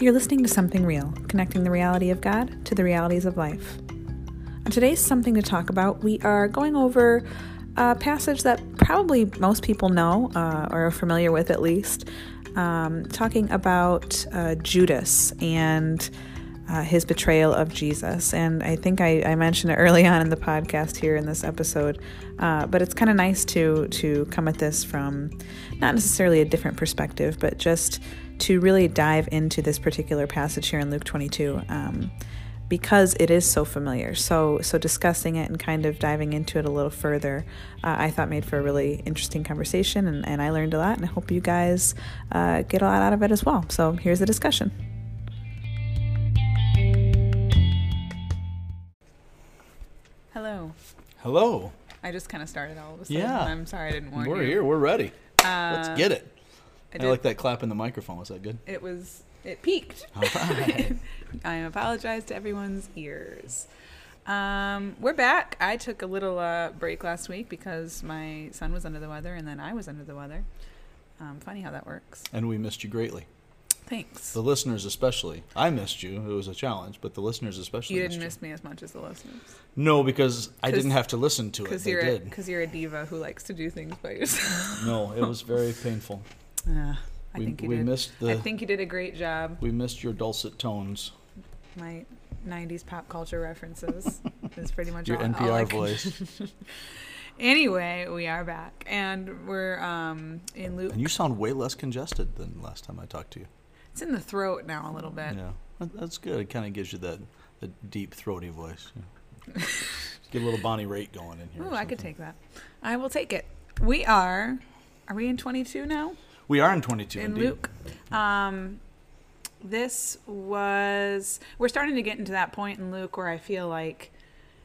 You're listening to Something Real, connecting the reality of God to the realities of life. On today's Something to Talk About, we are going over a passage that probably most people know uh, or are familiar with at least, um, talking about uh, Judas and uh, his betrayal of Jesus. And I think I, I, mentioned it early on in the podcast here in this episode, uh, but it's kind of nice to to come at this from not necessarily a different perspective, but just to really dive into this particular passage here in Luke 22. Um, because it is so familiar, so so discussing it and kind of diving into it a little further, uh, I thought made for a really interesting conversation, and, and I learned a lot, and I hope you guys uh, get a lot out of it as well. So here's the discussion. Hello. Hello. I just kind of started all of a sudden. Yeah. I'm sorry I didn't warn you. We're here. We're ready. Uh, Let's get it. I, I, like that clap in the microphone. Was that good? It was. It peaked. Right. I apologize to everyone's ears. Um, we're back. I took a little uh, break last week because my son was under the weather, and then I was under the weather. Um, funny how that works. and we missed you greatly. Thanks. The listeners, especially. I missed you. It was a challenge, but the listeners, especially. You didn't missed miss me as much as the listeners. No, because I didn't have to listen to it. Because They you're did. because you're a diva who likes to do things by yourself. No, it was very painful. Uh, I we think you we did. missed I the. think you did a great job. we missed your dulcet tones. My '90s pop culture references is pretty much Your all, all NPR voice. Anyway, we are back, and we're um, in Luke. And you sound way less congested than last time I talked to you. It's in the throat now a little bit. Yeah, that, that's good. It kind of gives you that, that deep, throaty voice. Yeah. Get a little Bonnie Raitt going in here. or Ooh, I could something. take that. I will take it. We are. Are we in 22 now? We are in 22 in indeed. Luke. Um, this was. We're starting to get into that point in Luke where I feel like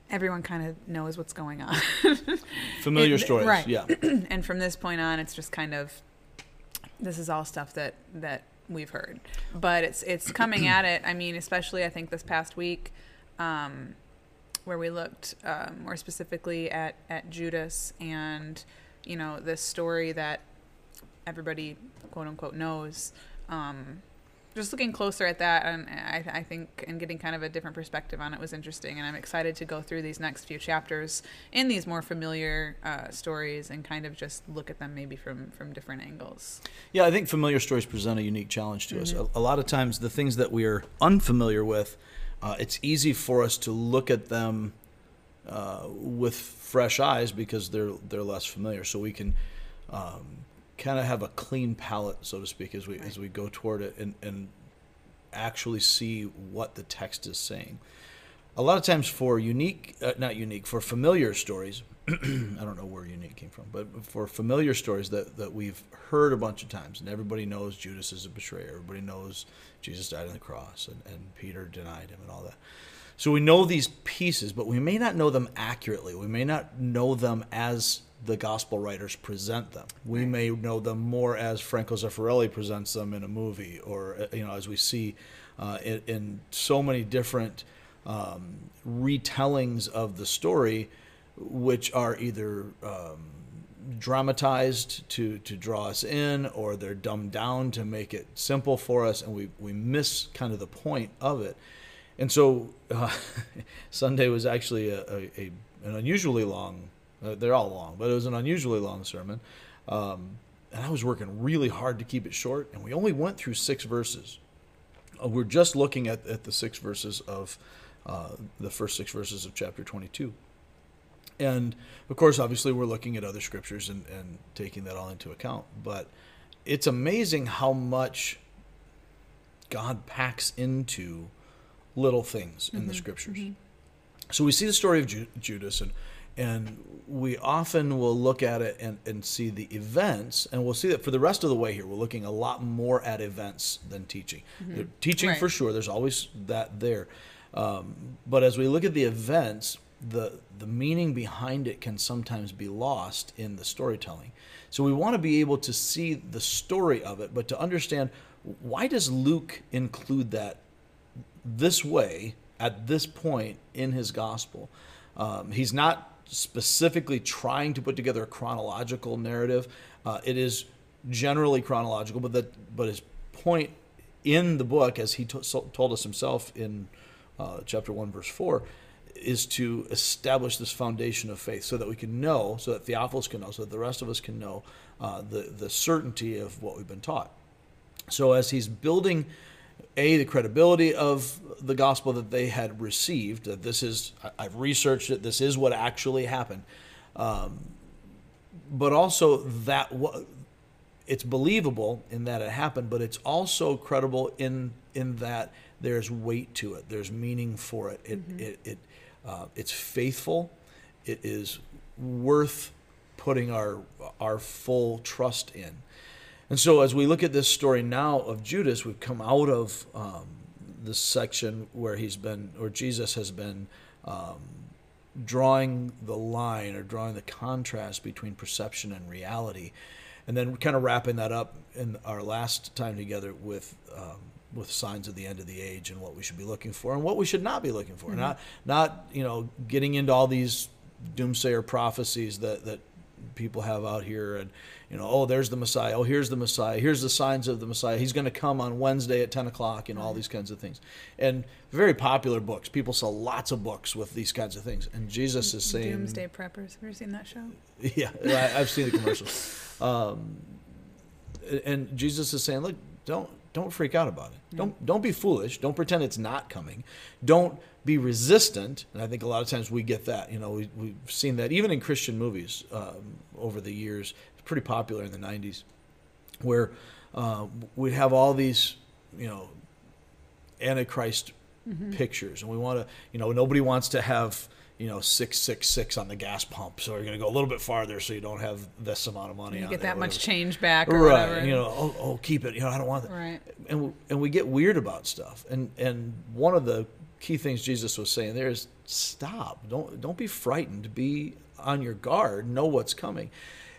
everyone kind of knows what's going on. Familiar It- stories. right. Yeah. and from this point on, it's just kind of. This is all stuff that that we've heard, but it's it's coming at it. I mean, especially I think this past week. Um, where we looked uh, more specifically at, at Judas and, you know, this story that everybody, quote unquote, knows. Um, just looking closer at that, and I, I think, and getting kind of a different perspective on it was interesting. And I'm excited to go through these next few chapters in these more familiar uh, stories and kind of just look at them maybe from from different angles. Yeah, I think familiar stories present a unique challenge to us. A, a lot of times, the things that we are unfamiliar with, uh, it's easy for us to look at them uh, with fresh eyes because they're they're less familiar. So we can um, kind of have a clean palette, so to speak, as we as we go toward it and and actually see what the text is saying. A lot of times, for unique, uh, not unique, for familiar stories, I don't know where unique came from, but for familiar stories that, that we've heard a bunch of times, and everybody knows Judas is a betrayer, everybody knows Jesus died on the cross, and, and Peter denied him, and all that. So we know these pieces, but we may not know them accurately. We may not know them as the gospel writers present them. We may know them more as Franco Zeffirelli presents them in a movie, or uh, you know, as we see uh, in, in so many different um, retellings of the story, which are either um, dramatized to, to draw us in, or they're dumbed down to make it simple for us, and we, we miss kind of the point of it. And so uh, Sunday was actually a, a, a an unusually long. Uh, they're all long, but it was an unusually long sermon. Um, and I was working really hard to keep it short, and we only went through six verses. Uh, we're just looking at, at the six verses of uh, the first six verses of chapter 22. And of course, obviously, we're looking at other scriptures and, and taking that all into account. But it's amazing how much God packs into little things in the scriptures. So we see the story of Ju- Judas, and and we often will look at it and, and see the events, and we'll see that for the rest of the way here, we're looking a lot more at events than teaching. The Teaching Right. for sure, there's always that there, um, but as we look at the events, the the meaning behind it can sometimes be lost in the storytelling. So we want to be able to see the story of it, but to understand why does Luke include that this way at this point in his gospel. Um, he's not specifically trying to put together a chronological narrative. Uh, it is generally chronological, but that but his point in the book, as he so- told us himself in uh, chapter 1, verse 4, is to establish this foundation of faith so that we can know, so that Theophilus can know, so that the rest of us can know uh, the, the certainty of what we've been taught. So as he's building a the credibility of the gospel that they had received that this is i've researched it this is what actually happened. Um, but also that it's believable in that it happened but it's also credible in in that there's weight to it there's meaning for it. It it, it uh, it's faithful. It is worth putting our our full trust in and so, as we look at this story now of Judas, we've come out of um, this section where he's been, or Jesus has been um, drawing the line or drawing the contrast between perception and reality, and then kind of wrapping that up in our last time together with. Um, with signs of the end of the age and what we should be looking for and what we should not be looking for. Not not you know getting into all these doomsayer prophecies that that people have out here and you know oh there's the messiah. Oh here's the messiah. Here's the signs of the messiah. He's going to come on wednesday at 10 o'clock and all these kinds of things. And very popular books. People sell lots of books with these kinds of things. And jesus is saying Doomsday Preppers. Have you ever seen that show? yeah I, i've seen the commercials um, and jesus is saying look don't don't freak out about it. Don't don't be foolish. Don't pretend it's not coming. Don't be resistant and i think a lot of times we get that you know we, we've seen that even in christian movies um, over the years it's pretty popular in the 90s where uh, we have all these you know antichrist pictures and we want to you know nobody wants to have you know 666 on the gas pump so you're going to go a little bit farther so you don't have this amount of money You on get there, that much change back or right whatever. you know oh, oh keep it you know i don't want that Right. and we, and we get weird about stuff and and one of the key things jesus was saying there is stop don't don't be frightened be on your guard know what's coming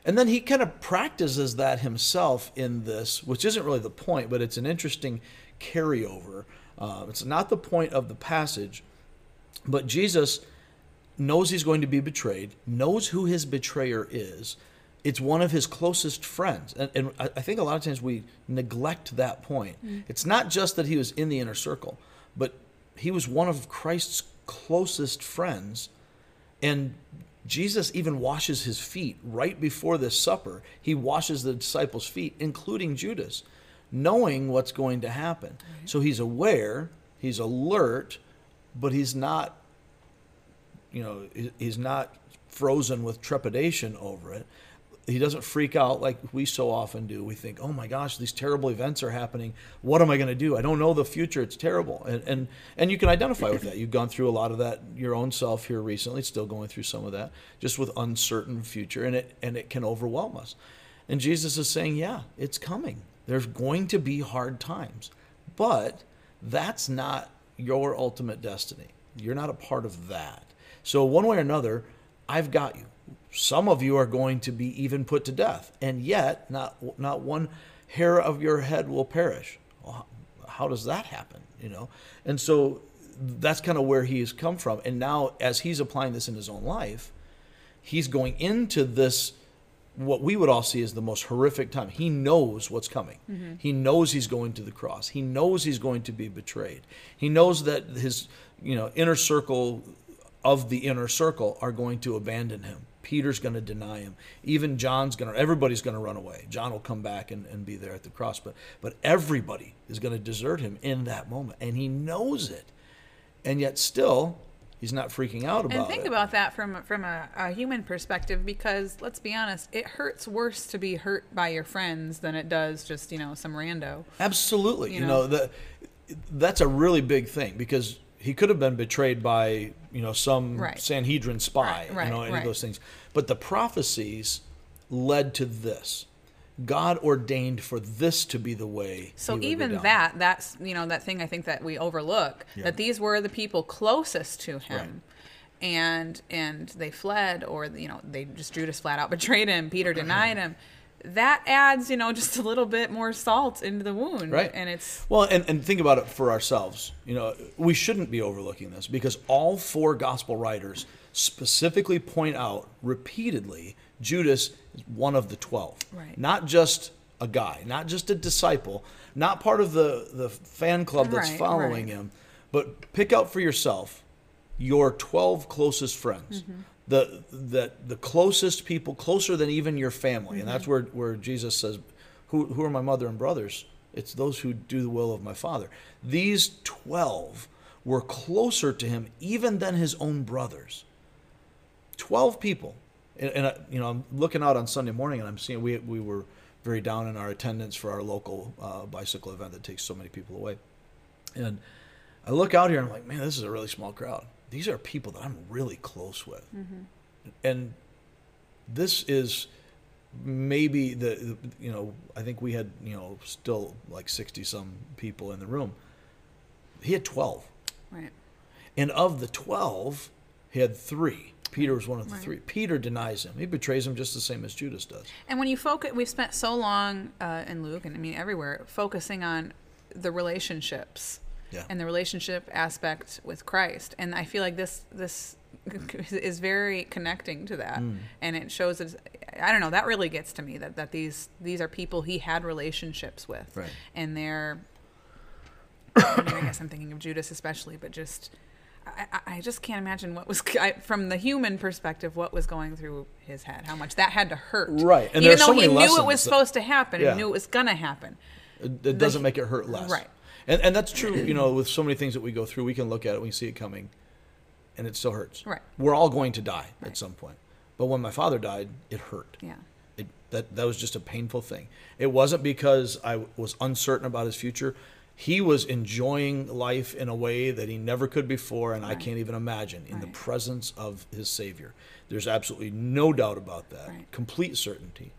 and then he kind of practices that himself in this which isn't really the point but it's an interesting carryover uh, it's not the point of the passage but jesus knows he's going to be betrayed, knows who his betrayer is. It's one of his closest friends. And, and I I think a lot of times we neglect that point. It's not just that he was in the inner circle, but he was one of Christ's closest friends. And Jesus even washes his feet right before this supper. He washes the disciples' feet, including Judas, knowing what's going to happen. So he's aware, he's alert, but he's not you know, he's not frozen with trepidation over it. He doesn't freak out like we so often do. We think, "Oh my gosh, these terrible events are happening. What am I going to do? I don't know the future. It's terrible." And and and you can identify with that. You've gone through a lot of that your own self here recently, still going through some of that, just with uncertain future, and it and it can overwhelm us. And Jesus is saying, "Yeah, it's coming. There's going to be hard times, but that's not your ultimate destiny. You're not a part of that." So, one way or another, I've got you. Some of you are going to be even put to death, and yet not not one hair of your head will perish. Well, how does that happen? You know, and so that's kind of where he has come from. And now, as he's applying this in his own life, he's going into this what we would all see as the most horrific time. He knows what's coming. Mm-hmm. He knows he's going to the cross. He knows he's going to be betrayed. He knows that his you know inner circle of the inner circle are going to abandon him. Peter's going to deny him. Even John's going to. Everybody's going to run away. John will come back and, and be there at the cross, but but everybody is going to desert him in that moment, and he knows it, and yet still he's not freaking out about it. and think it. about that from from a, a human perspective because let's be honest it hurts worse to be hurt by your friends than it does just you know some rando Absolutely. You, You know, know? the, that's a really big thing because he could have been betrayed by, you know, some Right. Sanhedrin spy, Right, right, you know, any of those things. But the prophecies led to this. God ordained for this to be the way. so he would go even that that's you know that thing i think that we overlook Yeah. that these were the people closest to him and and they fled or you know they just judas flat out betrayed him peter denied him that adds you know just a little bit more salt into the wound Right. and it's Well, and, and think about it for ourselves. You know, we shouldn't be overlooking this because all four gospel writers specifically point out repeatedly Judas is one of the 12. Right. Not just a guy, not just a disciple, not part of the, the fan club that's Right, following right. him, but pick out for yourself your 12 closest friends. Mm-hmm. The, that the closest people, closer than even your family. And Mm-hmm. that's where, where Jesus says, who, who are my mother and brothers? It's those who do the will of my Father. These 12 were closer to him even than his own brothers. 12 people. And, and I, you know, I'm looking out on Sunday morning and I'm seeing we, we were very down in our attendance for our local uh, bicycle event that takes so many people away. And I look out here and I'm like, man, this is a really small crowd. These are people that I'm really close with. And this is maybe the, the, you know, I think we had, you know, still like 60 some people in the room. He had 12. Right. And of the 12, he had three. Peter was one of the Right. three. Peter denies him. He betrays him just the same as Judas does. And when you focus, we've spent so long uh, in Luke, and I mean everywhere, focusing on the relationships Yeah. and the relationship aspect with Christ. And I feel like this this is very connecting to that, Mm. and it shows that I don't know. That really gets to me that that these these are people he had relationships with, Right. and they're. I, mean, I guess I'm thinking of Judas especially, but just. I, I- just can't imagine what was I, from the human perspective what was going through his head. How much that had to hurt, Right, and Even though so he knew it was that- supposed to happen, Yeah. he knew it was gonna happen. It, it doesn't make it hurt less. Right. And, and that's true, you know, with so many things that we go through, we can look at it, we see it coming, and it still hurts. Right. We're all going to die Right. at some point. But when my father died, it hurt. Yeah, It, that, that was just a painful thing. It wasn't because I was uncertain about his future. He was enjoying life in a way that he never could before, and I can't even imagine in the presence of his Savior. There's absolutely no doubt about that, Right. complete certainty.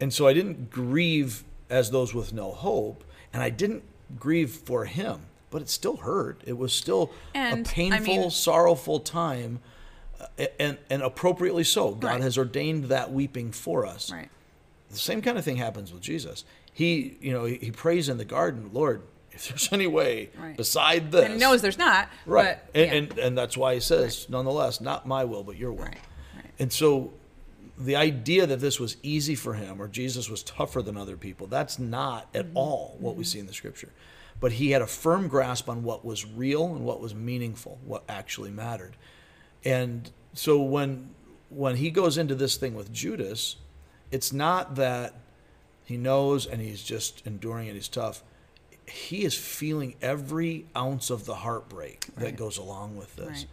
And so I didn't grieve as those with no hope, and I didn't grieve for him, but it still hurt. It was still And, a I painful, mean- sorrowful time, uh, and, and appropriately so. God Right. has ordained that weeping for us. right. The same kind of thing happens with Jesus. He, you know, he, he prays in the garden, Lord, if there's any way Right. beside this. And he knows there's not. right. But, and, yeah. and and that's why he says, nonetheless, not my will, but your will. Right, right. And so the idea that this was easy for him or Jesus was tougher than other people, that's not at Mm-hmm. all what we see in the scripture. But he had a firm grasp on what was real and what was meaningful, what actually mattered. And so when when he goes into this thing with Judas, it's not that he knows and he's just enduring it, he's tough. He is feeling every ounce of the heartbreak that goes along with this. Right.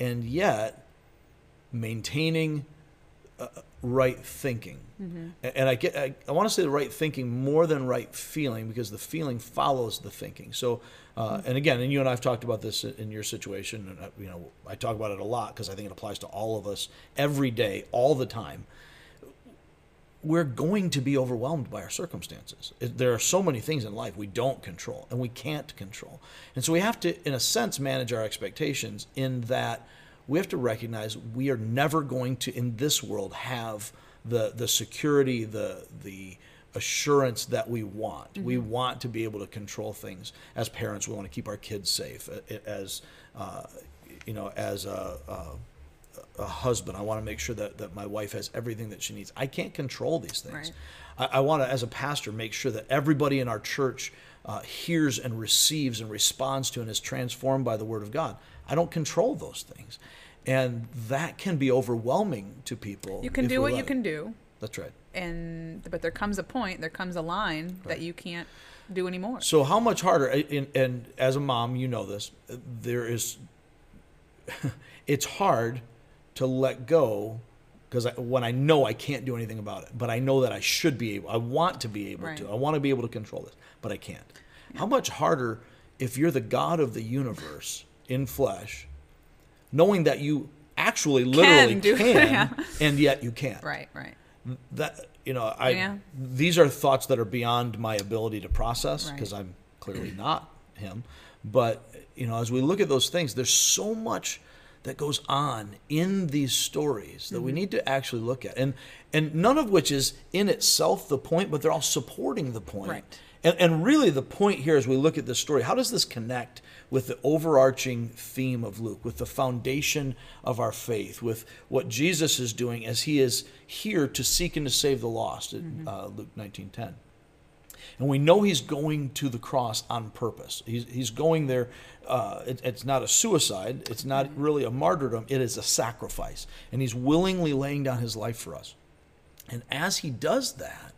And yet, maintaining uh, right thinking. Mm-hmm. And I get, I, I want to say the right thinking more than right feeling because the feeling follows the thinking. So, uh, Mm-hmm. and again, and you and I have talked about this in your situation, and uh, you know, I talk about it a lot because I think it applies to all of us every day, all the time. We're going to be overwhelmed by our circumstances. There are so many things in life we don't control and we can't control. And so we have to, in a sense, manage our expectations in that we have to recognize we are never going to, in this world, have the, the security, the, the assurance that we want. We want to be able to control things. As parents, we want to keep our kids safe. As, uh, you know, as a, a a husband. I want to make sure that, that my wife has everything that she needs. I can't control these things. I, I want to, as a pastor, make sure that everybody in our church uh, hears and receives and responds to and is transformed by the Word of God. I don't control those things. And that can be overwhelming to people. You can do what you can do, That's right. and but there comes a point, there comes a line that you can't do anymore. So how much harder? And, and as a mom, you know this. There is. it's hard to let go because when I know I can't do anything about it, but I know that I should be able. I want to be able Right. to. I want to be able to control this, but I can't. How much harder if you're the God of the universe in flesh, knowing that you actually literally do- can, yeah. and yet you can't Right, right. that you know i Yeah. these are thoughts that are beyond my ability to process Right. because i'm clearly not him but you know as we look at those things there's so much that goes on in these stories that Mm-hmm. we need to actually look at and and none of which is in itself the point but they're all supporting the point Right. and, and really the point here as we look at this story how does this connect with the overarching theme of luke with the foundation of our faith with what jesus is doing as he is here to seek and to save the lost in uh, luke 19.10 And we know he's going to the cross on purpose. He's, he's going there. Uh, it, it's not a suicide, it's not really a martyrdom, it is a sacrifice. And he's willingly laying down his life for us. And as he does that,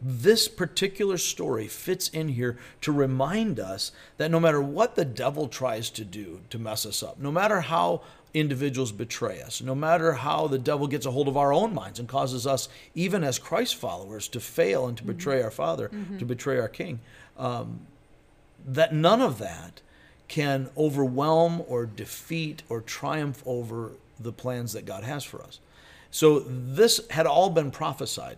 this particular story fits in here to remind us that no matter what the devil tries to do to mess us up, no matter how individuals betray us, no matter how the devil gets a hold of our own minds and causes us, even as Christ followers, to fail and to mm-hmm. betray our Father, mm-hmm. to betray our King, um, that none of that can overwhelm or defeat or triumph over the plans that God has for us. So this had all been prophesied.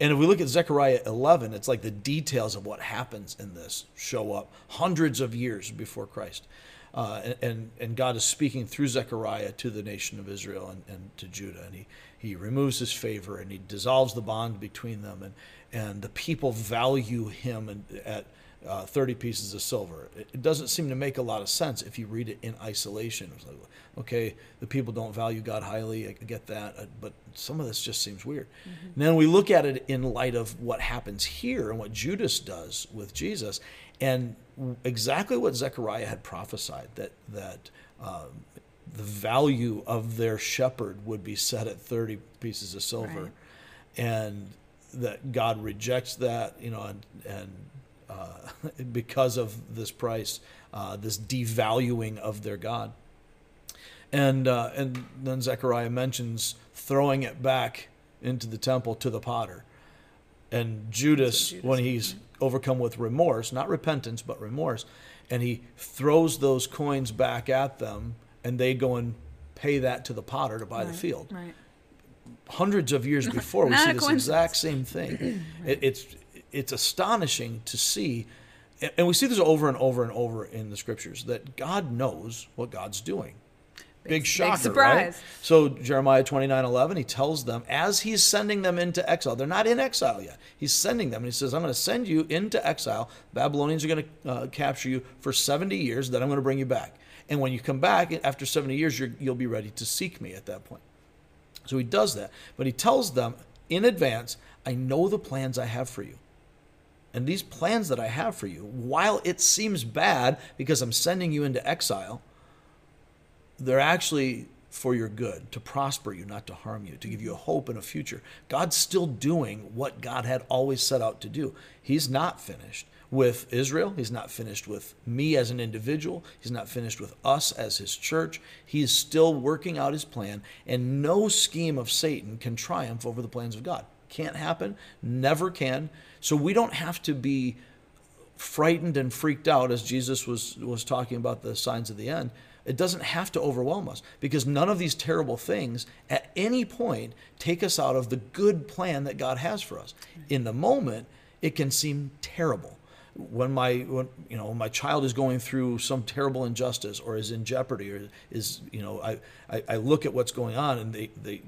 And if we look at Zechariah 11, it's like the details of what happens in this show up hundreds of years before Christ. Uh, and, and God is speaking through Zechariah to the nation of Israel and, and to Judah. And he, he removes his favor and he dissolves the bond between them. And, and the people value him and, at uh, 30 pieces of silver. It, it, doesn't seem to make a lot of sense if you read it in isolation. It's like, okay, the people don't value God highly. I get that. Uh, but some of this just seems weird. Mm-hmm. And then we look at it in light of what happens here and what Judas does with Jesus. And exactly what Zechariah had prophesied that, that um, the value of their shepherd would be set at 30 pieces of silver. Right. And that God rejects that, you know, and, and uh, because of this price, uh, this devaluing of their God. And, uh, and then Zechariah mentions throwing it back into the temple to the potter. And Judas, Judas when he's overcome with remorse, not repentance, but remorse, and he throws those coins back at them, and they go and pay that to the potter to buy right, the field. Right. Hundreds of years before, we see this exact same thing. it, it's it's astonishing to see, and we see this over and over and over in the scriptures that God knows what God's doing. Big, shocker, big right? So Jeremiah 29, 11, he tells them as he's sending them into exile, they're not in exile yet. He's sending them, and he says, I'm going to send you into exile. Babylonians are going to uh, capture you for 70 years, then I'm going to bring you back. And when you come back after 70 years, you'll be ready to seek me at that point. So he does that. But he tells them in advance, I know the plans I have for you. And these plans that I have for you, while it seems bad because I'm sending you into exile, they're actually for your good, to prosper you, not to harm you, to give you a hope and a future. God's still doing what God had always set out to do. He's not finished with Israel. He's not finished with me as an individual. He's not finished with us as his church. He is still working out his plan, and no scheme of Satan can triumph over the plans of God. Can't happen, never can. So we don't have to be frightened and freaked out as Jesus was, was talking about the signs of the end it doesn't have to overwhelm us because none of these terrible things at any point take us out of the good plan that God has for us. In the moment, it can seem terrible. When my when, you know my child is going through some terrible injustice or is in jeopardy or is you know I, I, I look at what's going on and they they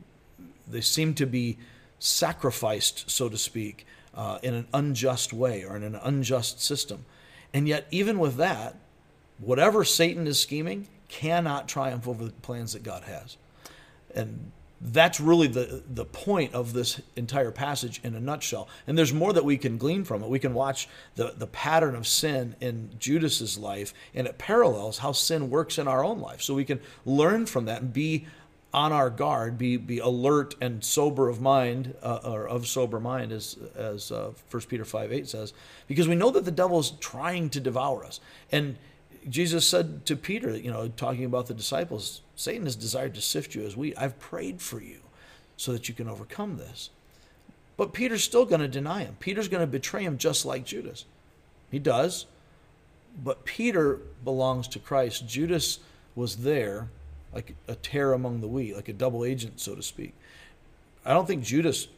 they seem to be sacrificed so to speak uh, in an unjust way or in an unjust system, and yet even with that, whatever Satan is scheming, cannot triumph over the plans that God has. And that's really the the point of this entire passage in a nutshell. And there's more that we can glean from it. We can watch the, the pattern of sin in Judas's life, and it parallels how sin works in our own life. So we can learn from that and be on our guard, be be alert and sober of mind, uh, or of sober mind, as as uh, Peter five eight says, because we know that the devil is trying to devour us, and Jesus said to Peter, you know, talking about the disciples, Satan has desired to sift you as wheat. I've prayed for you so that you can overcome this. But Peter's still going to deny him. Peter's going to betray him just like Judas. He does. But Peter belongs to Christ. Judas was there like a tare among the wheat, like a double agent, so to speak. I don't think Judas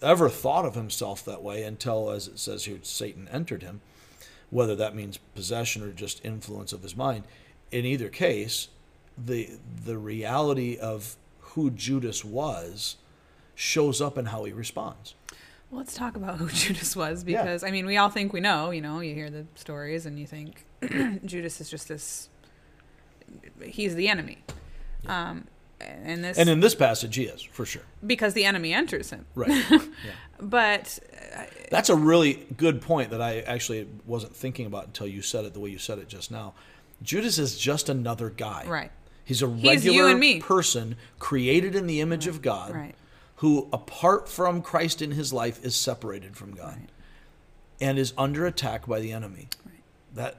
ever thought of himself that way until, as it says here, Satan entered him whether that means possession or just influence of his mind. In either case, the the reality of who Judas was shows up in how he responds. Well, let's talk about who Judas was because yeah. I mean, we all think we know. You know, you hear the stories and you think Judas is just this. He's the enemy. Yeah. Um, and this and in this passage, he is for sure because the enemy enters him. Right. yeah. But That's a really good point that I actually wasn't thinking about until you said it the way you said it just now. Judas is just another guy. Right. He's a He's regular me. person created in the image of God Right. who, apart from Christ in his life, is separated from God Right. and is under attack by the enemy. That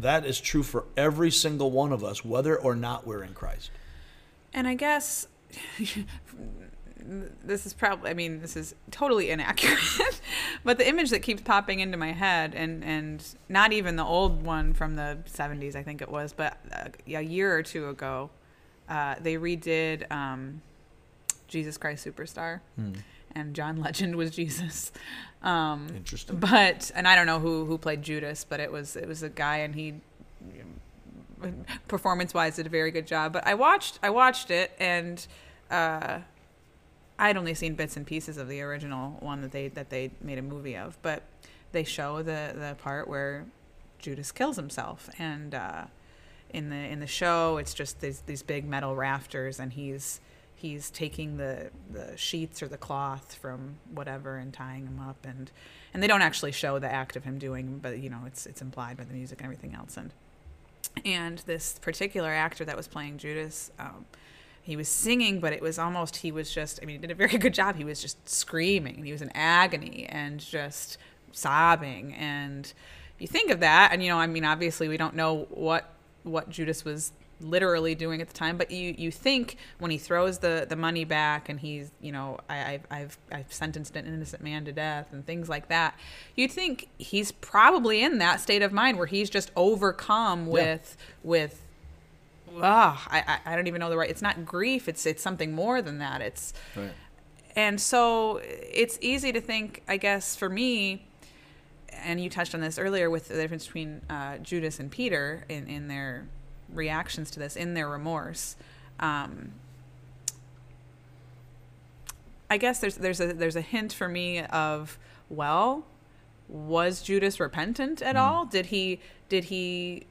that is true for every single one of us, whether or not we're in Christ. And I guess this is probably I mean this is totally inaccurate, but the image that keeps popping into my head and and not even the old one from the 70s I think it was, but uh, a year or two ago, uh, they redid um, Jesus Christ Superstar, and John Legend was Jesus. Um, Interesting. but and I don't know who who played Judas, but it was it was a guy, and he performance wise did a very good job. But I watched I watched it, and uh, I'd only seen bits and pieces of the original one that they that they made a movie of, but they show the the part where Judas kills himself, and uh, in the in the show it's just these these big metal rafters, and he's he's taking the the sheets or the cloth from whatever and tying them up and and they don't actually show the act of him doing but you know it's it's implied by the music and everything else and and this particular actor that was playing Judas um, he was singing but it was almost he was just I mean he did a very good job. He was just screaming he was in agony and just sobbing. And you think of that and you know I mean obviously we don't know what what Judas was literally doing at the time but you you think when he throws the the money back and he's you know I, I've I've I've sentenced an innocent man to death and things like that you'd think he's probably in that state of mind where he's just overcome with with ah I, I I don't even know the right it's not grief it's it's something more than that it's Right. and so it's easy to think, I guess, for me, and you touched on this earlier with the difference between uh, Judas and Peter in, in their reactions to this, in their remorse. Um, I guess there's there's a there's a hint for me of well, was Judas repentant at all? Did he did he?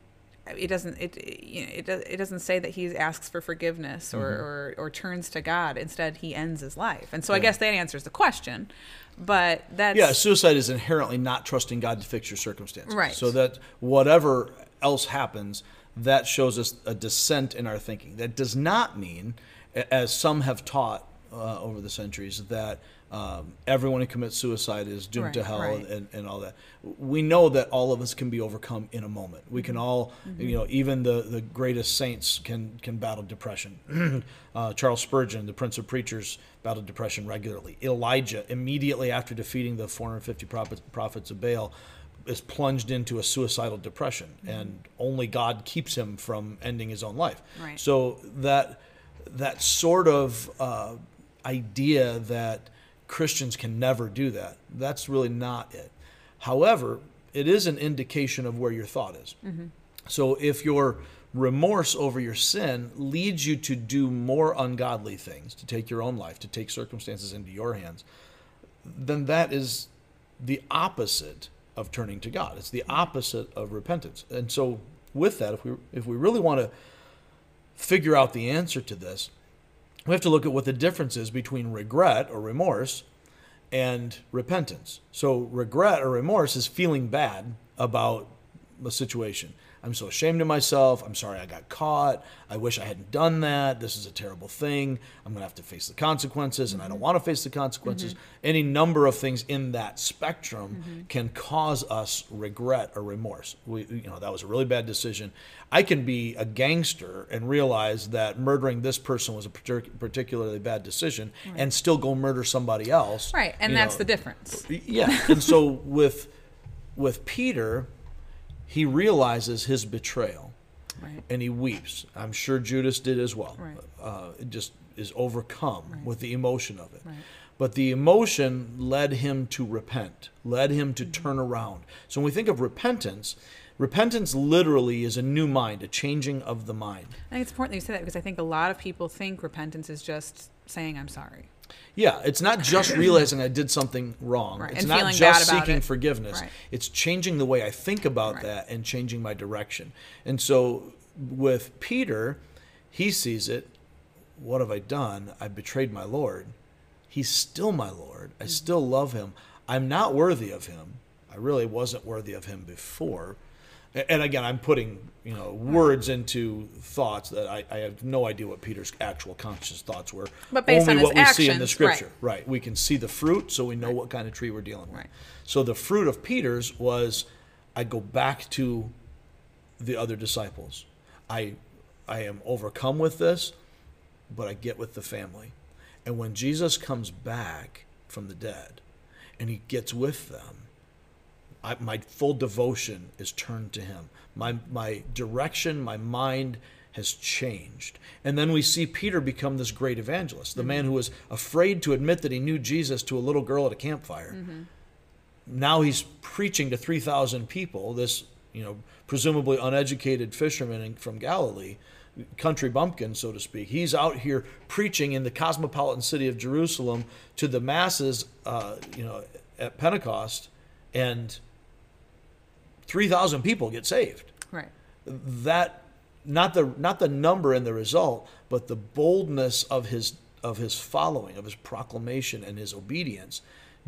It doesn't it it does- it doesn't say that he asks for forgiveness or, or or turns to God. Instead, he ends his life, and so I guess that answers the question. But that's Yeah, suicide is inherently not trusting God to fix your circumstances. Right. So that whatever else happens, that shows us a descent in our thinking. That does not mean, as some have taught uh, over the centuries, that um, everyone who commits suicide is doomed to hell right. and, and all that. We know that all of us can be overcome in a moment. We can all, you know, even the, the greatest saints can can battle depression. uh, Charles Spurgeon, the Prince of Preachers, battled depression regularly. Elijah, immediately after defeating the 450 prophets, prophets of Baal, is plunged into a suicidal depression, and only God keeps him from ending his own life. Right. So that that sort of uh, idea that Christians can never do that, that's really not it. However, it is an indication of where your thought is. So if your remorse over your sin leads you to do more ungodly things, to take your own life, to take circumstances into your hands, then that is the opposite of turning to God. It's the opposite of repentance. And so with that, if we if we really want to figure out the answer to this, we have to look at what the difference is between regret or remorse and repentance. So regret or remorse is feeling bad about a situation. I'm so ashamed of myself. I'm sorry I got caught. I wish I hadn't done that. This is a terrible thing. I'm going to have to face the consequences and I don't mm-hmm. want to face the consequences. Mm-hmm. Any number of things in that spectrum mm-hmm. can cause us regret or remorse. We you know that was a really bad decision. I can be a gangster and realize that murdering this person was a particularly bad decision and still go murder somebody else. right, and that's know. the difference. Yeah, and so with with Peter, he realizes his betrayal, Right. and he weeps. I'm sure Judas did as well. Right. Uh, it just is overcome with the emotion of it. Right. But the emotion led him to repent, led him to turn around. So when we think of repentance, repentance literally is a new mind, a changing of the mind. I think it's important that you say that because I think a lot of people think repentance is just saying I'm sorry. Yeah, it's not just realizing I did something wrong. Right, It's and not just seeking it. forgiveness. Right. It's changing the way I think about Right. that and changing my direction. And so with Peter, he sees it. What have I done? I betrayed my Lord. He's still my Lord. I Mm-hmm. still love him. I'm not worthy of him. I really wasn't worthy of him before. And again, I'm putting you know words into thoughts that I, I have no idea what Peter's actual conscious thoughts were. But based Only on what his we see in the scripture, right. right? We can see the fruit, so we know what kind of tree we're dealing with. Right. So the fruit of Peter's was, I go back to the other disciples. I I am overcome with this, but I get with the family. And when Jesus comes back from the dead and he gets with them, I, my full devotion is turned to him. My my direction, my mind has changed. And then we see Peter become this great evangelist, the man who was afraid to admit that he knew Jesus to a little girl at a campfire now he's preaching to 3,000 people, this, you know, presumably uneducated fisherman from Galilee, country bumpkin, so to speak. He's out here preaching in the cosmopolitan city of Jerusalem to the masses, uh, you know, at Pentecost, and 3,000 people get saved Right. that not the not the number and the result, but the boldness of his of his following, of his proclamation and his obedience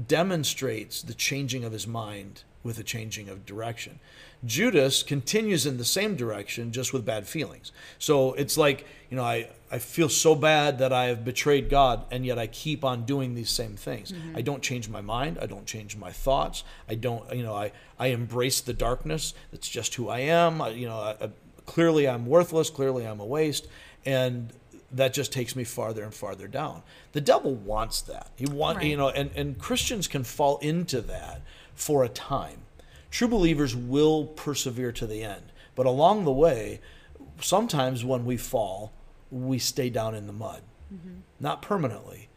demonstrates the changing of his mind with a changing of direction. Judas continues in the same direction just with bad feelings. So it's like, you know, I, I feel so bad that I have betrayed God and yet I keep on doing these same things. Mm-hmm. I don't change my mind, I don't change my thoughts. I don't, you know, I I embrace the darkness. That's just who I am. I, you know, I, I, clearly I'm worthless, clearly I'm a waste and that just takes me farther and farther down. The devil wants that. He want Right. you know, and, and Christians can fall into that for a time. True believers will persevere to the end. But along the way, sometimes when we fall, we stay down in the mud. Mm-hmm. Not permanently,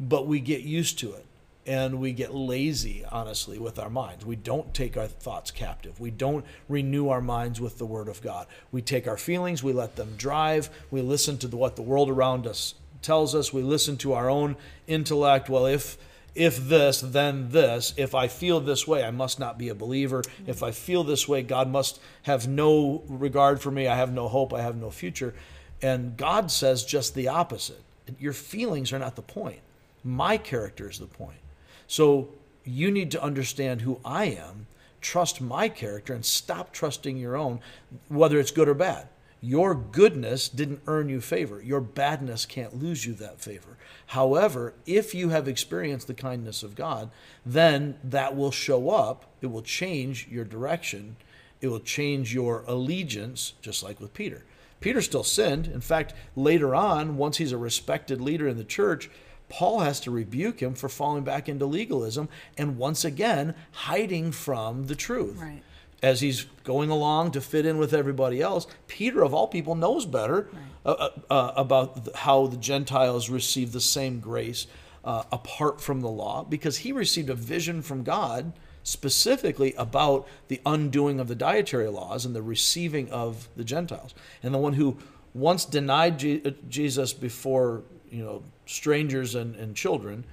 but we get used to it and we get lazy, honestly, with our minds. We don't take our thoughts captive. We don't renew our minds with the Word of God. We take our feelings, we let them drive, we listen to the, what the world around us tells us, we listen to our own intellect. Well, if if this, then this. If I feel this way, I must not be a believer. If I feel this way, God must have no regard for me. I have no hope. I have no future. And God says just the opposite. Your feelings are not the point. My character is the point. So you need to understand who I am, trust my character, and stop trusting your own, whether it's good or bad. Your goodness didn't earn you favor. Your badness can't lose you that favor. However, if you have experienced the kindness of God, then that will show up. It will change your direction. It will change your allegiance, just like with Peter. Peter still sinned. In fact, later on, once he's a respected leader in the church, Paul has to rebuke him for falling back into legalism and once again hiding from the truth. Right. As he's going along to fit in with everybody else, Peter, of all people, knows better uh, uh, uh, about how the Gentiles receive the same grace uh, apart from the law because he received a vision from God specifically about the undoing of the dietary laws and the receiving of the Gentiles. And the one who once denied Je- uh, Jesus before you know strangers and, and children,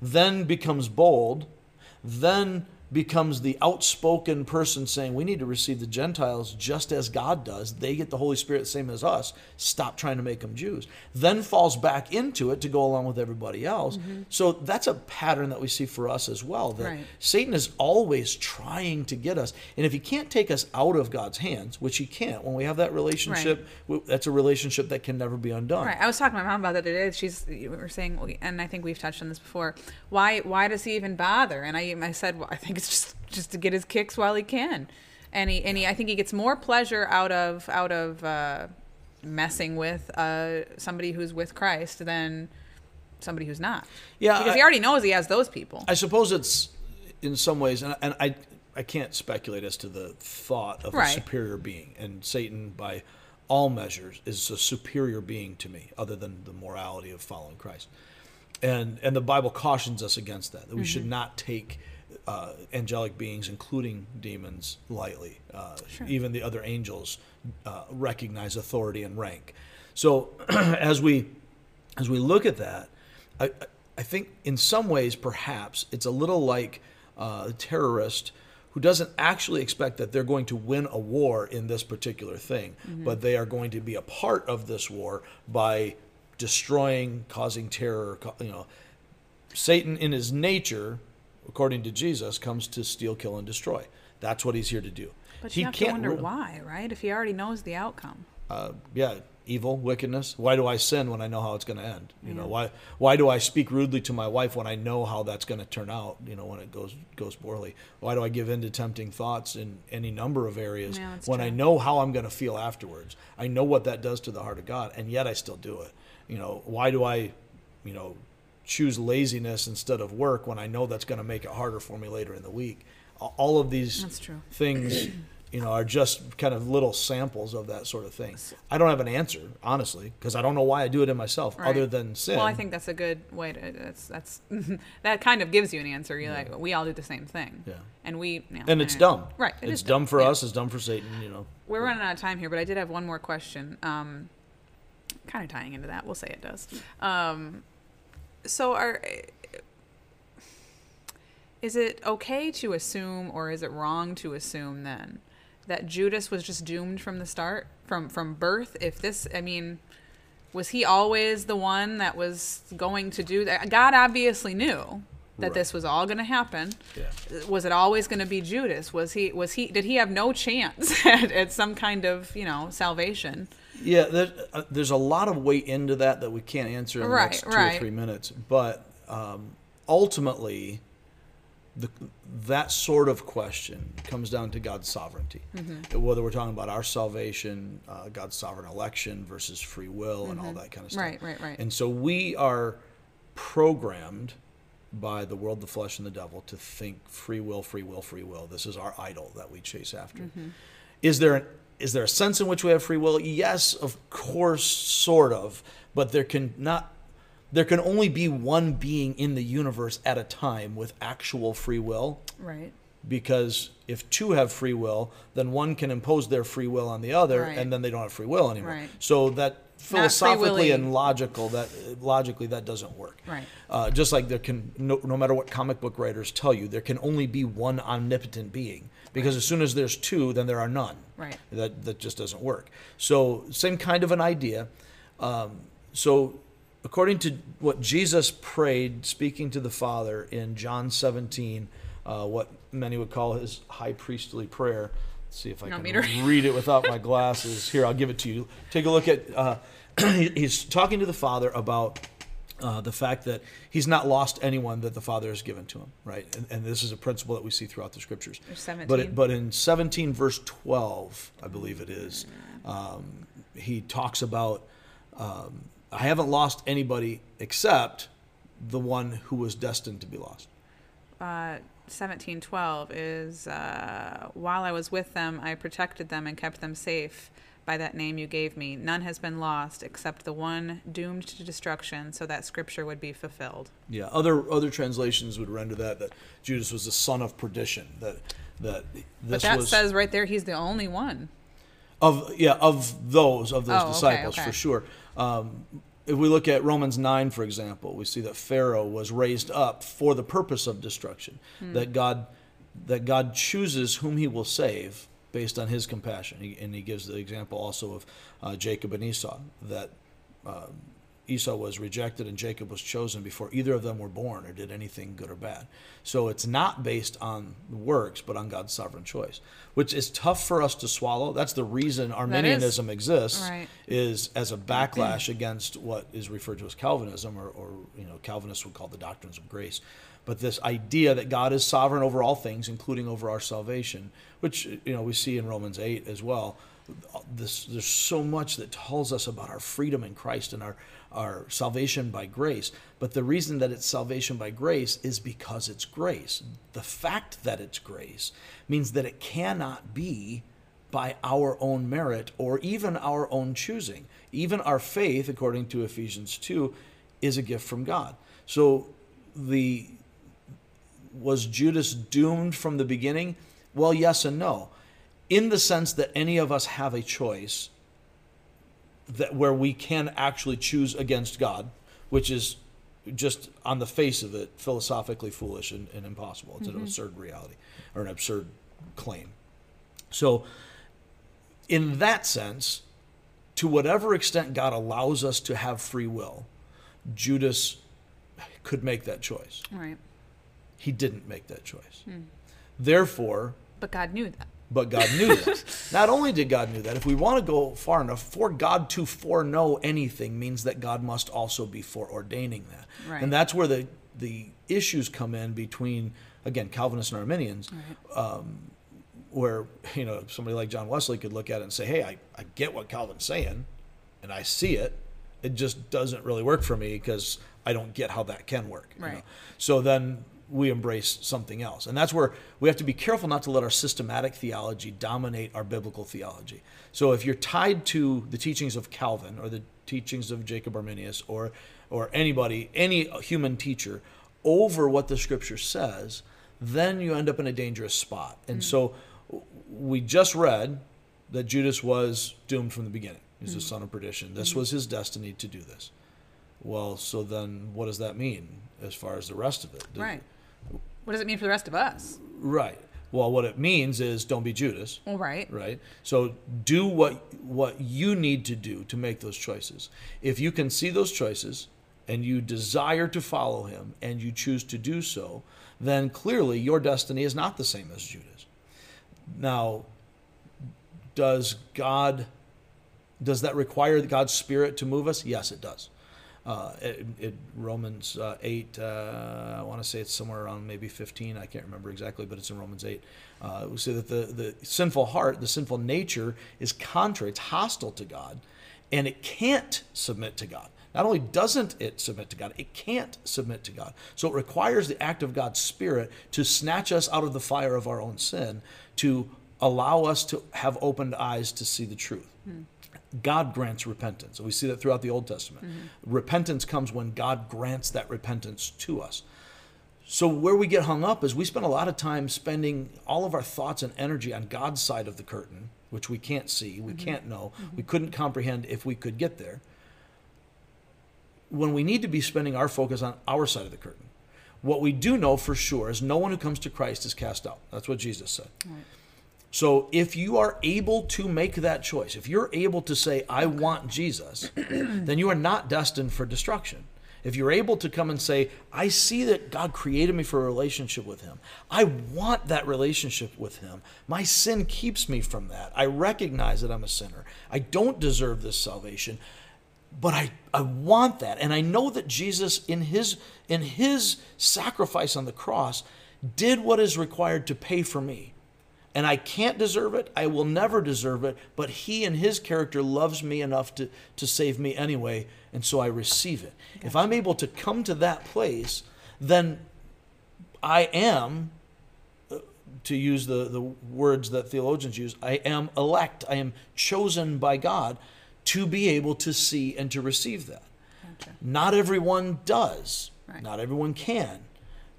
then becomes bold, then becomes the outspoken person saying we need to receive the Gentiles just as God does. They get the Holy Spirit the same as us. Stop trying to make them Jews. Then falls back into it to go along with everybody else. Mm-hmm. So that's a pattern that we see for us as well. That Right. Satan is always trying to get us. And if he can't take us out of God's hands, which he can't, when we have that relationship, w that's a relationship that can never be undone. Right. I was talking to my mom about that today. She's we were saying, and I think we've touched on this before. Why why does he even bother? And I I said well, I think just just to get his kicks while he can, and he and he I think he gets more pleasure out of out of uh, messing with uh, somebody who's with Christ than somebody who's not. Yeah, because I- he already knows he has those people. I suppose it's in some ways, and, and I I can't speculate as to the thought of a superior being, and Satan by all measures is a superior being to me, other than the morality of following Christ. And and the Bible cautions us against that. That we should not take uh, angelic beings, including demons, lightly. Uh, Even the other angels uh, recognize authority and rank. So as we as we look at that, I, I think in some ways, perhaps it's a little like uh, a terrorist who doesn't actually expect that they're going to win a war in this particular thing, but they are going to be a part of this war by destroying, causing terror. You know, Satan in his nature, according to Jesus, comes to steal, kill, and destroy. That's what he's here to do. But he you have to wonder why, right? If he already knows the outcome. uh, yeah, evil, wickedness. Why do I sin when I know how it's going to end? You know, why why do I speak rudely to my wife when I know how that's going to turn out? You know, when it goes goes poorly. Why do I give in to tempting thoughts in any number of areas Yeah, when I know how I'm going to feel afterwards? I know what that does to the heart of God, and yet I still do it. You know, why do I, you know, choose laziness instead of work when I know that's going to make it harder for me later in the week? All of these things you know are just kind of little samples of that sort of thing i don't have an answer honestly because i don't know why i do it in myself Right. other than sin Well, I think that's a good way to. That's that's that kind of gives you an answer. You're like, we all do the same thing. Yeah. And we. You know, and it's dumb Right. it it's is dumb for yeah. us it's dumb for satan you know We're running out of time here, but I did have one more question. Um, kind of tying into that. We'll say it does. Um, so are. Is it okay to assume, or is it wrong to assume then, that Judas was just doomed from the start, from from birth? If this, I mean, was he always the one that was going to do that? God obviously knew that Right. this was all going to happen. yeah Was it always going to be Judas? Was he? Was he? Did he have no chance at, at some kind of you know salvation? Yeah there, uh, there's a lot of weight into that that we can't answer in the next two right. or three minutes but um, ultimately the, that sort of question comes down to God's sovereignty. Mm-hmm. Whether we're talking about our salvation, uh, God's sovereign election versus free will, and all that kind of stuff. Mm-hmm. Right, right, right. And so we are programmed by the world, the flesh, and the devil to think free will, free will, free will. This is our idol that we chase after. Mm-hmm. Is there an, is there a sense in which we have free will? Yes, of course, sort of, but there can not there can only be one being in the universe at a time with actual free will Right. because if two have free will, then one can impose their free will on the other, Right. and then they don't have free will anymore. Right. So that philosophically and logical that logically that doesn't work. Right. Uh, just like there can no, no matter what comic book writers tell you, there can only be one omnipotent being because as soon as there's two, then there are none. Right. That that just doesn't work. So same kind of an idea. Um, so according to what Jesus prayed, speaking to the Father in John 17, uh, what many would call his high priestly prayer. Let's see if I want can me to read? read it without my glasses. Here, I'll give it to you. Take a look at. Uh, he's talking to the Father about uh, the fact that he's not lost anyone that the Father has given to him, right? And, and this is a principle that we see throughout the scriptures. 17. But it, but in 17 verse 12, I believe it is, um, he talks about um, I haven't lost anybody except the one who was destined to be lost. uh, 1712 is uh, while I was with them, I protected them and kept them safe by that name you gave me. None has been lost except the one doomed to destruction, so that scripture would be fulfilled. Yeah, other other translations would render that that Judas was the son of perdition. That that this But that was says right there he's the only one. of yeah of those of those Oh, okay, disciples okay. for sure. Um, if we look at Romans nine, for example, we see that Pharaoh was raised up for the purpose of destruction. Hmm. That God that God chooses whom He will save based on His compassion. He, and He gives the example also of uh, Jacob and Esau that. Uh, Esau was rejected and Jacob was chosen before either of them were born or did anything good or bad. So it's not based on works, but on God's sovereign choice, which is tough for us to swallow. That's the reason Arminianism exists, Right. is as a backlash against what is referred to as Calvinism, or, or you know, Calvinists would call the doctrines of grace. But this idea that God is sovereign over all things, including over our salvation, which you know we see in Romans eight as well. This, there's so much that tells us about our freedom in Christ and our, our salvation by grace. But the reason that it's salvation by grace is because it's grace. The fact that it's grace means that it cannot be by our own merit or even our own choosing. Even our faith, according to Ephesians 2, is a gift from God. So the was Judas doomed from the beginning? Well, yes and no. In the sense that any of us have a choice that where we can actually choose against God, which is just on the face of it philosophically foolish and, and impossible. It's an mm-hmm. absurd reality or an absurd claim. So, in that sense, to whatever extent God allows us to have free will, Judas could make that choice. Right. He didn't make that choice. Therefore, But God knew that. but God knew that. Not only did God knew that, if we want to go far enough, for God to foreknow anything means that God must also be foreordaining that. Right. And that's where the the issues come in between again Calvinists and Arminians, um, where you know somebody like John Wesley could look at it and say, "Hey, I, I get what Calvin's saying, and I see it. It just doesn't really work for me because I don't get how that can work." you know. Right. So then we embrace something else. And that's where we have to be careful not to let our systematic theology dominate our biblical theology. So if you're tied to the teachings of Calvin or the teachings of Jacob Arminius or or anybody, any human teacher over what the scripture says, then you end up in a dangerous spot. And mm. so we just read that Judas was doomed from the beginning. He's the mm. son of perdition. This mm. was his destiny to do this. Well, so then what does that mean as far as the rest of it? Does- Right. What does it mean for the rest of us? Right. Well, what it means is don't be Judas, right. right? So do what what you need to do to make those choices. If you can see those choices and you desire to follow him and you choose to do so, then clearly your destiny is not the same as Judas. Now, does God does that require God's spirit to move us? Yes, it does. Uh, it, it, Romans uh, 8, uh, I want to say it's somewhere around maybe 15, I can't remember exactly, but it's in Romans 8. Uh, we say that the, the sinful heart, the sinful nature is contrary, it's hostile to God, and it can't submit to God. Not only doesn't it submit to God, it can't submit to God. So it requires the act of God's Spirit to snatch us out of the fire of our own sin, to allow us to have opened eyes to see the truth. God grants repentance. And we see that throughout the Old Testament. Mm-hmm. Repentance comes when God grants that repentance to us. So, where we get hung up is we spend a lot of time spending all of our thoughts and energy on God's side of the curtain, which we can't see, we mm-hmm. can't know, mm-hmm. we couldn't comprehend if we could get there. When we need to be spending our focus on our side of the curtain. What we do know for sure is no one who comes to Christ is cast out. That's what Jesus said. So if you are able to make that choice, if you're able to say, I want Jesus, then you are not destined for destruction. If you're able to come and say, I see that God created me for a relationship with Him, I want that relationship with Him. My sin keeps me from that. I recognize that I'm a sinner. I don't deserve this salvation, but I, I want that. And I know that Jesus, in his, in his sacrifice on the cross, did what is required to pay for me and I can't deserve it. I will never deserve it. But He and His character loves me enough to, to save me anyway, and so I receive it. If I'm able to come to that place, then I am, uh, to use the, the words that theologians use, I am elect. I am chosen by God to be able to see and to receive that. Gotcha. Not everyone does. Right. Not everyone can.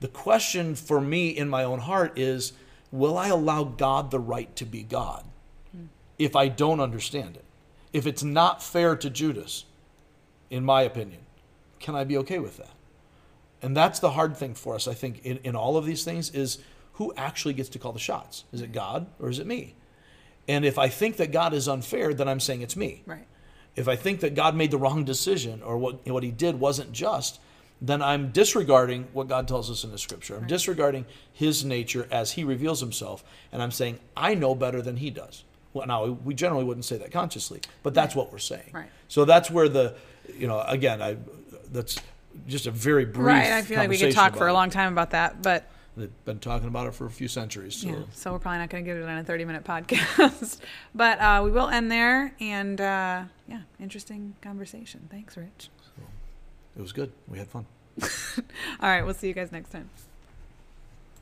The question for me in my own heart is will I allow God the right to be God if I don't understand it? If it's not fair to Judas, in my opinion, can I be okay with that? And that's the hard thing for us, I think, in, in all of these things is who actually gets to call the shots? Is it God or is it me? And if I think that God is unfair, then I'm saying it's me Right. if I think that God made the wrong decision or what what He did wasn't just, then I'm disregarding what God tells us in the Scripture. I'm disregarding His nature as He reveals Himself, and I'm saying I know better than He does. Well, now we generally wouldn't say that consciously, but that's what we're saying. Right. So that's where the, you know, again, I that's just a very brief. Right. I feel like we could talk for a long time about that, but. They've been talking about it for a few centuries. So yeah. So we're probably not going to get it on a 30 minute podcast, but uh, we will end there. And uh, yeah, interesting conversation. Thanks, Rich. It was good. We had fun. All right. We'll see you guys next time.